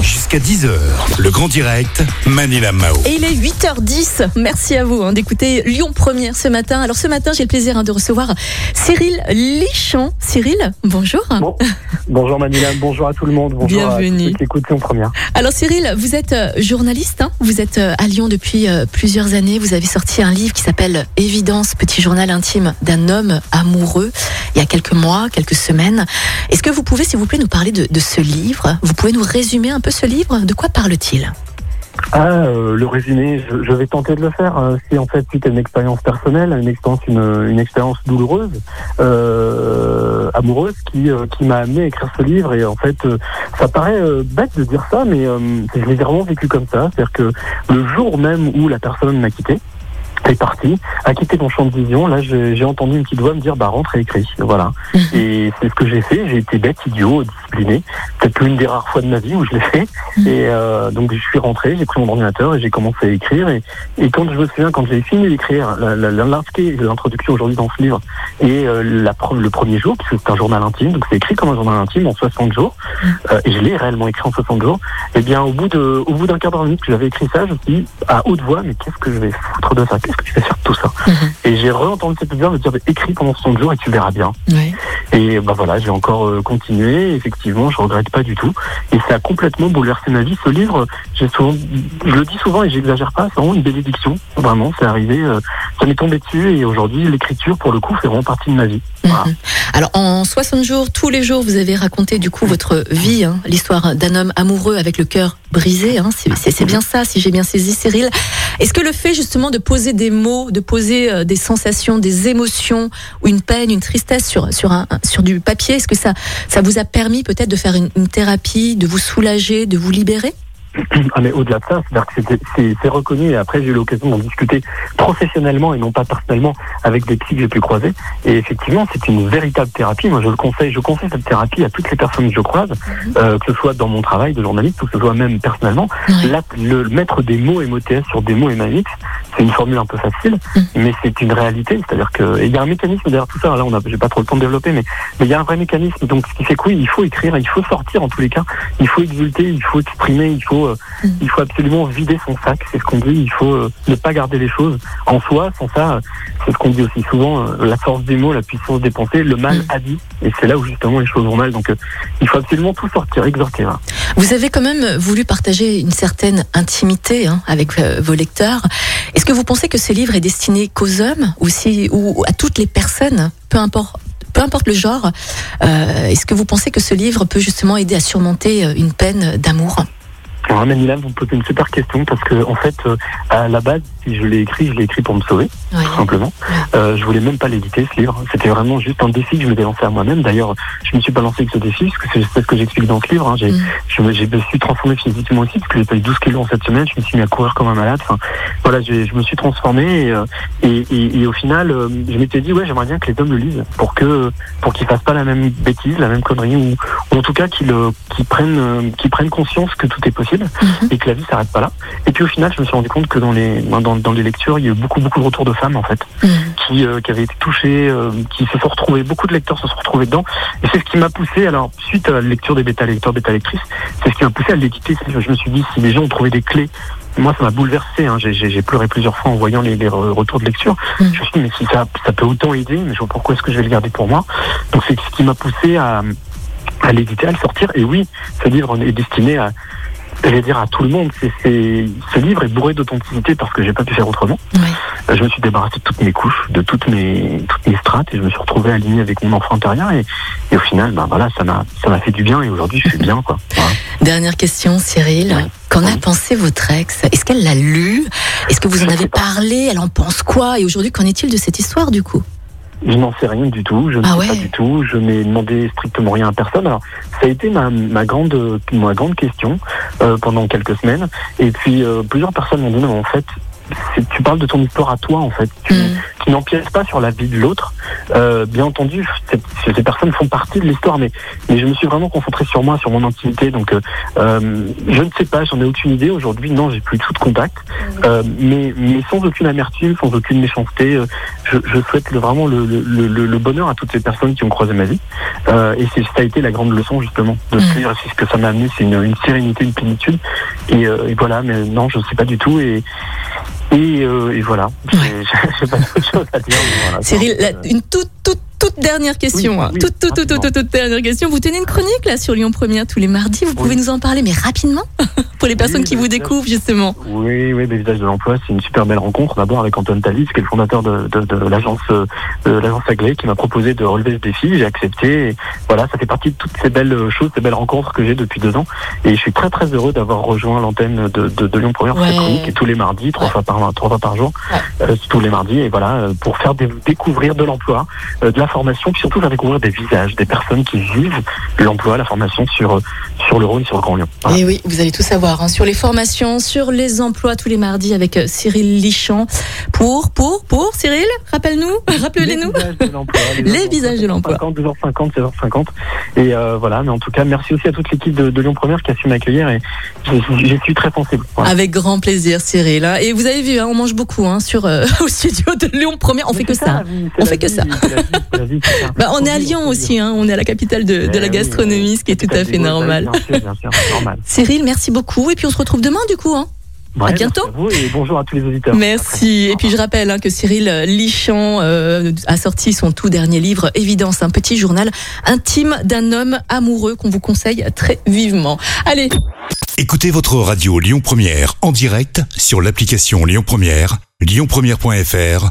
Jusqu'à 10h, le grand direct, Manila Mao. Et il est 8h10. Merci à vous hein, d'écouter Lyon Première ce matin. Alors ce matin, j'ai le plaisir hein, de recevoir Cyril Lichon. Cyril, bonjour. Bon. Bonjour Manila, bonjour à tout le monde. Bonjour Bienvenue. à tous ceux qui écoutent Lyon Première. Alors Cyril, vous êtes euh, journaliste, hein vous êtes euh, à Lyon depuis euh, plusieurs années. Vous avez sorti un livre qui s'appelle Évidence, petit journal intime d'un homme amoureux, il y a quelques mois, quelques semaines. Est-ce que vous pouvez, s'il vous plaît, nous parler de, de ce livre? Vous pouvez nous résumer un peu ce livre De quoi parle-t-il? Ah, euh, le résumé, je, vais tenter de le faire. euh, C'est en fait suite à une expérience personnelle, une expérience, une, expérience douloureuse, euh, amoureuse, qui, euh, qui m'a amené à écrire ce livre. Et en fait, ça paraît bête de dire ça, mais je l'ai vraiment vécu comme ça. C'est-à-dire que le jour même où la personne m'a quitté, est parti, a quitté mon champ de vision. Là, j'ai entendu une petite voix me dire, bah rentre et écris. Voilà. Et c'est ce que j'ai fait. J'ai été bête, idiot, discipliné. Peut-être l'une des rares fois de ma vie où je l'ai fait. Et euh, donc je suis rentré, j'ai pris mon ordinateur et j'ai commencé à écrire. Et, et quand je me souviens, quand j'ai fini d'écrire l'introduction aujourd'hui dans ce livre et euh, la, le premier jour, puisque c'est un journal intime, donc c'est écrit comme un journal intime en 60 jours, euh, et je l'ai réellement écrit en 60 jours. Et bien au bout de, au bout d'un quart d'heure minute que j'avais écrit ça, je me suis dit à haute voix, mais qu'est-ce que je vais foutre de ça Qu'est-ce que je vais faire tout ça Mhm. Et j'ai re-entendu cette me dire, écris pendant 60 jours et tu verras bien. Oui. Et bah voilà, j'ai encore euh, continué. Effectivement, je regrette pas du tout. Et ça a complètement bouleversé ma vie. Ce livre, j'ai souvent, je le dis souvent et j'exagère pas, c'est vraiment une bénédiction. Vraiment, c'est arrivé, euh, ça m'est tombé dessus et aujourd'hui, l'écriture, pour le coup, fait vraiment partie de ma vie. Voilà. Mhm. Alors en 60 jours, tous les jours, vous avez raconté du coup votre vie, hein, l'histoire d'un homme amoureux avec le cœur brisé. Hein, c'est- bien ça, si j'ai bien saisi, Cyril. Est-ce que le fait justement de poser des mots, de poser euh, des sensations, des émotions, ou une peine, une tristesse sur sur un sur du papier, est-ce que ça ça vous a permis peut-être de faire une thérapie, de vous soulager, de vous libérer? Ah mais au-delà de ça, c'est-à-dire que c'est reconnu et après j'ai eu l'occasion d'en discuter professionnellement et non pas personnellement avec des psys que j'ai pu croiser. Et effectivement, c'est une véritable thérapie. Moi, je le conseille, je conseille cette thérapie à toutes les personnes que je croise, euh, que ce soit dans mon travail de journaliste ou que ce soit même personnellement. Là, le mettre des mots MOTS sur des mots MAX, c'est une formule un peu facile, Mm. mais c'est une réalité. C'est-à-dire que il y a un mécanisme derrière tout ça. Là, on a, j'ai pas trop le temps de développer, mais mais il y a un vrai mécanisme. Donc, ce qui fait que oui, il faut écrire, il faut sortir en tous les cas, il faut exulter, il faut exprimer, il faut, euh, Mm. il faut absolument vider son sac. C'est ce qu'on dit. Il faut euh, ne pas garder les choses en soi. Sans ça, euh, c'est ce qu'on dit aussi souvent. euh, la force des mots, la puissance des pensées, le mal Mm. a dit. Et c'est là où justement les choses vont mal. Donc, il faut absolument tout sortir, exhorter. voilà. Vous avez quand même voulu partager une certaine intimité hein, avec vos lecteurs. Est-ce que vous pensez que ce livre est destiné qu'aux hommes ou, si, ou à toutes les personnes, peu importe peu importe le genre, euh, est-ce que vous pensez que ce livre peut justement aider à surmonter euh, une peine d'amour? Alors, Manila, vous me posez une super question parce que, en fait, euh, à la base, si je l'ai écrit, je l'ai écrit pour me sauver, tout simplement. Euh, je voulais même pas l'éditer, ce livre. C'était vraiment juste un défi que je m'étais lancé à moi-même. D'ailleurs, je me suis pas lancé avec ce défi, parce que c'est ce que j'explique dans ce livre. hein. J'ai, Mm. je, me, je me suis transformé physiquement aussi, parce que j'ai pris 12 kilos en cette semaine. Je me suis mis à courir comme un malade. Enfin, voilà, j'ai- je me suis transformé et, euh, et, et- et au final, euh, je m'étais dit, ouais, j'aimerais bien que les hommes le lisent pour que pour qu'ils fassent pas la même bêtise, la même connerie, ou, ou en tout cas qu'ils euh, qu'ils prennent qu'ils prennent conscience que tout est possible Mhm. et que la vie s'arrête pas là. Et puis au final, je me suis rendu compte que dans les dans, dans les lectures, il y a eu beaucoup beaucoup de retours de femmes en fait Mhm. qui, euh, qui avaient été touchées, euh, qui se sont retrouvés, beaucoup de lecteurs se sont retrouvés dedans. Et c'est ce qui m'a poussé, alors, suite à la lecture des bêta lecteurs, bêta lectrices, c'est ce qui m'a poussé à l'éditer. Je me suis dit, si les gens ont trouvé des clés, moi, ça m'a bouleversé. Hein. J'ai- pleuré plusieurs fois en voyant les, les re- retours de lecture. Mm. Je me suis dit, mais si ça, ça peut autant aider, mais je vois pourquoi est-ce que je vais le garder pour moi? Donc, c'est ce qui m'a poussé à, à l'éditer, à le sortir. Et oui, ce livre est destiné à, j'allais dire à tout le monde. C'est c'est- ce livre est bourré d'authenticité parce que j'ai pas pu faire autrement. Oui. Euh, Je me suis débarrassé de toutes mes couches, de toutes mes, toutes mes strates, et je me suis retrouvé aligné avec mon enfant intérieur. Et, et au final, ben voilà, ça m'a, ça m'a fait du bien. Et aujourd'hui, je suis bien, quoi. Voilà. Dernière question, Cyril. Oui. Qu'en a pensé votre ex? Est-ce qu'elle l'a lu? Est-ce que vous en Je avez parlé? Elle en pense quoi? Et aujourd'hui, qu'en est-il de cette histoire du coup? Je n'en sais rien du tout. Je ne Ah sais ouais. pas du tout. Je n'ai demandé strictement rien à personne. Alors, ça a été ma, ma grande, ma grande question euh, pendant quelques semaines. Et puis, euh, plusieurs personnes m'ont dit, non, en fait, tu parles de ton histoire à toi en fait. Tu, Mm. tu n'empiètes pas sur la vie de l'autre. Euh, bien entendu, ces, ces personnes font partie de l'histoire, mais, mais je me suis vraiment concentré sur moi, sur mon intimité. Donc, euh, euh, je ne sais pas, j'en ai aucune idée. Aujourd'hui, non, j'ai plus du tout de contact. Euh, mais, mais sans aucune amertume, sans aucune méchanceté, euh, je, je souhaite le- vraiment le, le, le, le bonheur à toutes ces personnes qui ont croisé ma vie. Euh, et c'est, ça a été la grande leçon justement de Mm. se dire, c'est ce que ça m'a amené, c'est une, une sérénité, une plénitude. Et, euh, et voilà, mais non, je ne sais pas du tout. Et, et, euh, et voilà, j'ai, j'ai pas d'autre chose à dire. voilà, Cyril, la- euh, une toute, toute, toute dernière question. Oui, hein. oui, toute, toute, toute, toute, toute, dernière question. Vous tenez une chronique là sur Lyon Première tous les mardis. Vous pouvez Oui. nous en parler, mais rapidement, pour les personnes qui vous découvrent justement. Oui, oui, le visage de l'emploi, c'est une super belle rencontre. D'abord avec Antoine Talis, qui est le fondateur de, de, de l'agence euh, l'agence qui m'a proposé de relever ce défi. J'ai accepté. Et voilà, ça fait partie de toutes ces belles choses, ces belles rencontres que j'ai depuis deux ans. Et je suis très très heureux d'avoir rejoint l'antenne de, de, de Lyon Première pour cette chronique et tous les mardis, trois Ouais. fois par trois fois par jour, Ouais. euh, tous les mardis. Et voilà, euh, pour faire dé- découvrir de l'emploi, euh, de la formation, puis surtout faire découvrir des visages, des personnes qui vivent l'emploi, la formation sur sur le Rhône, sur le Grand Lyon. Voilà. Et oui, vous allez tout savoir hein, sur les formations, sur les emplois tous les mardis avec euh, Cyril Lichamp. Pour, pour, pour, Cyril, rappelle-nous, rappelez-nous. visages de l'emploi. Les visages de l'emploi. 50, 2h50, 16h50. Et euh, voilà, mais en tout cas, merci aussi à toute l'équipe de, de Lyon Première qui a su m'accueillir et j'y suis très sensible. Voilà. Avec grand plaisir, Cyril. hein. Et vous avez vu, hein, on mange beaucoup hein, sur euh, au studio de Lyon Première. On Mais fait que ça. la vie, On fait que ça. c'est la vie, c'est la ça. Bah, on est à Lyon aussi, hein, on est à la capitale de, de Eh la oui, gastronomie, ce qui est tout à fait normal. Bien sûr, bien sûr, c'est normal. Cyril, merci beaucoup. Et puis on se retrouve demain du coup. Hein. Ouais, bientôt. merci à vous et bonjour à tous les auditeurs. Merci. Et puis je rappelle hein, que Cyril Lichamp euh, a sorti son tout dernier livre, Évidence, un petit journal intime d'un homme amoureux qu'on vous conseille très vivement. Allez, Écoutez votre radio Lyon Première en direct sur l'application Lyon Première, lyonpremière.fr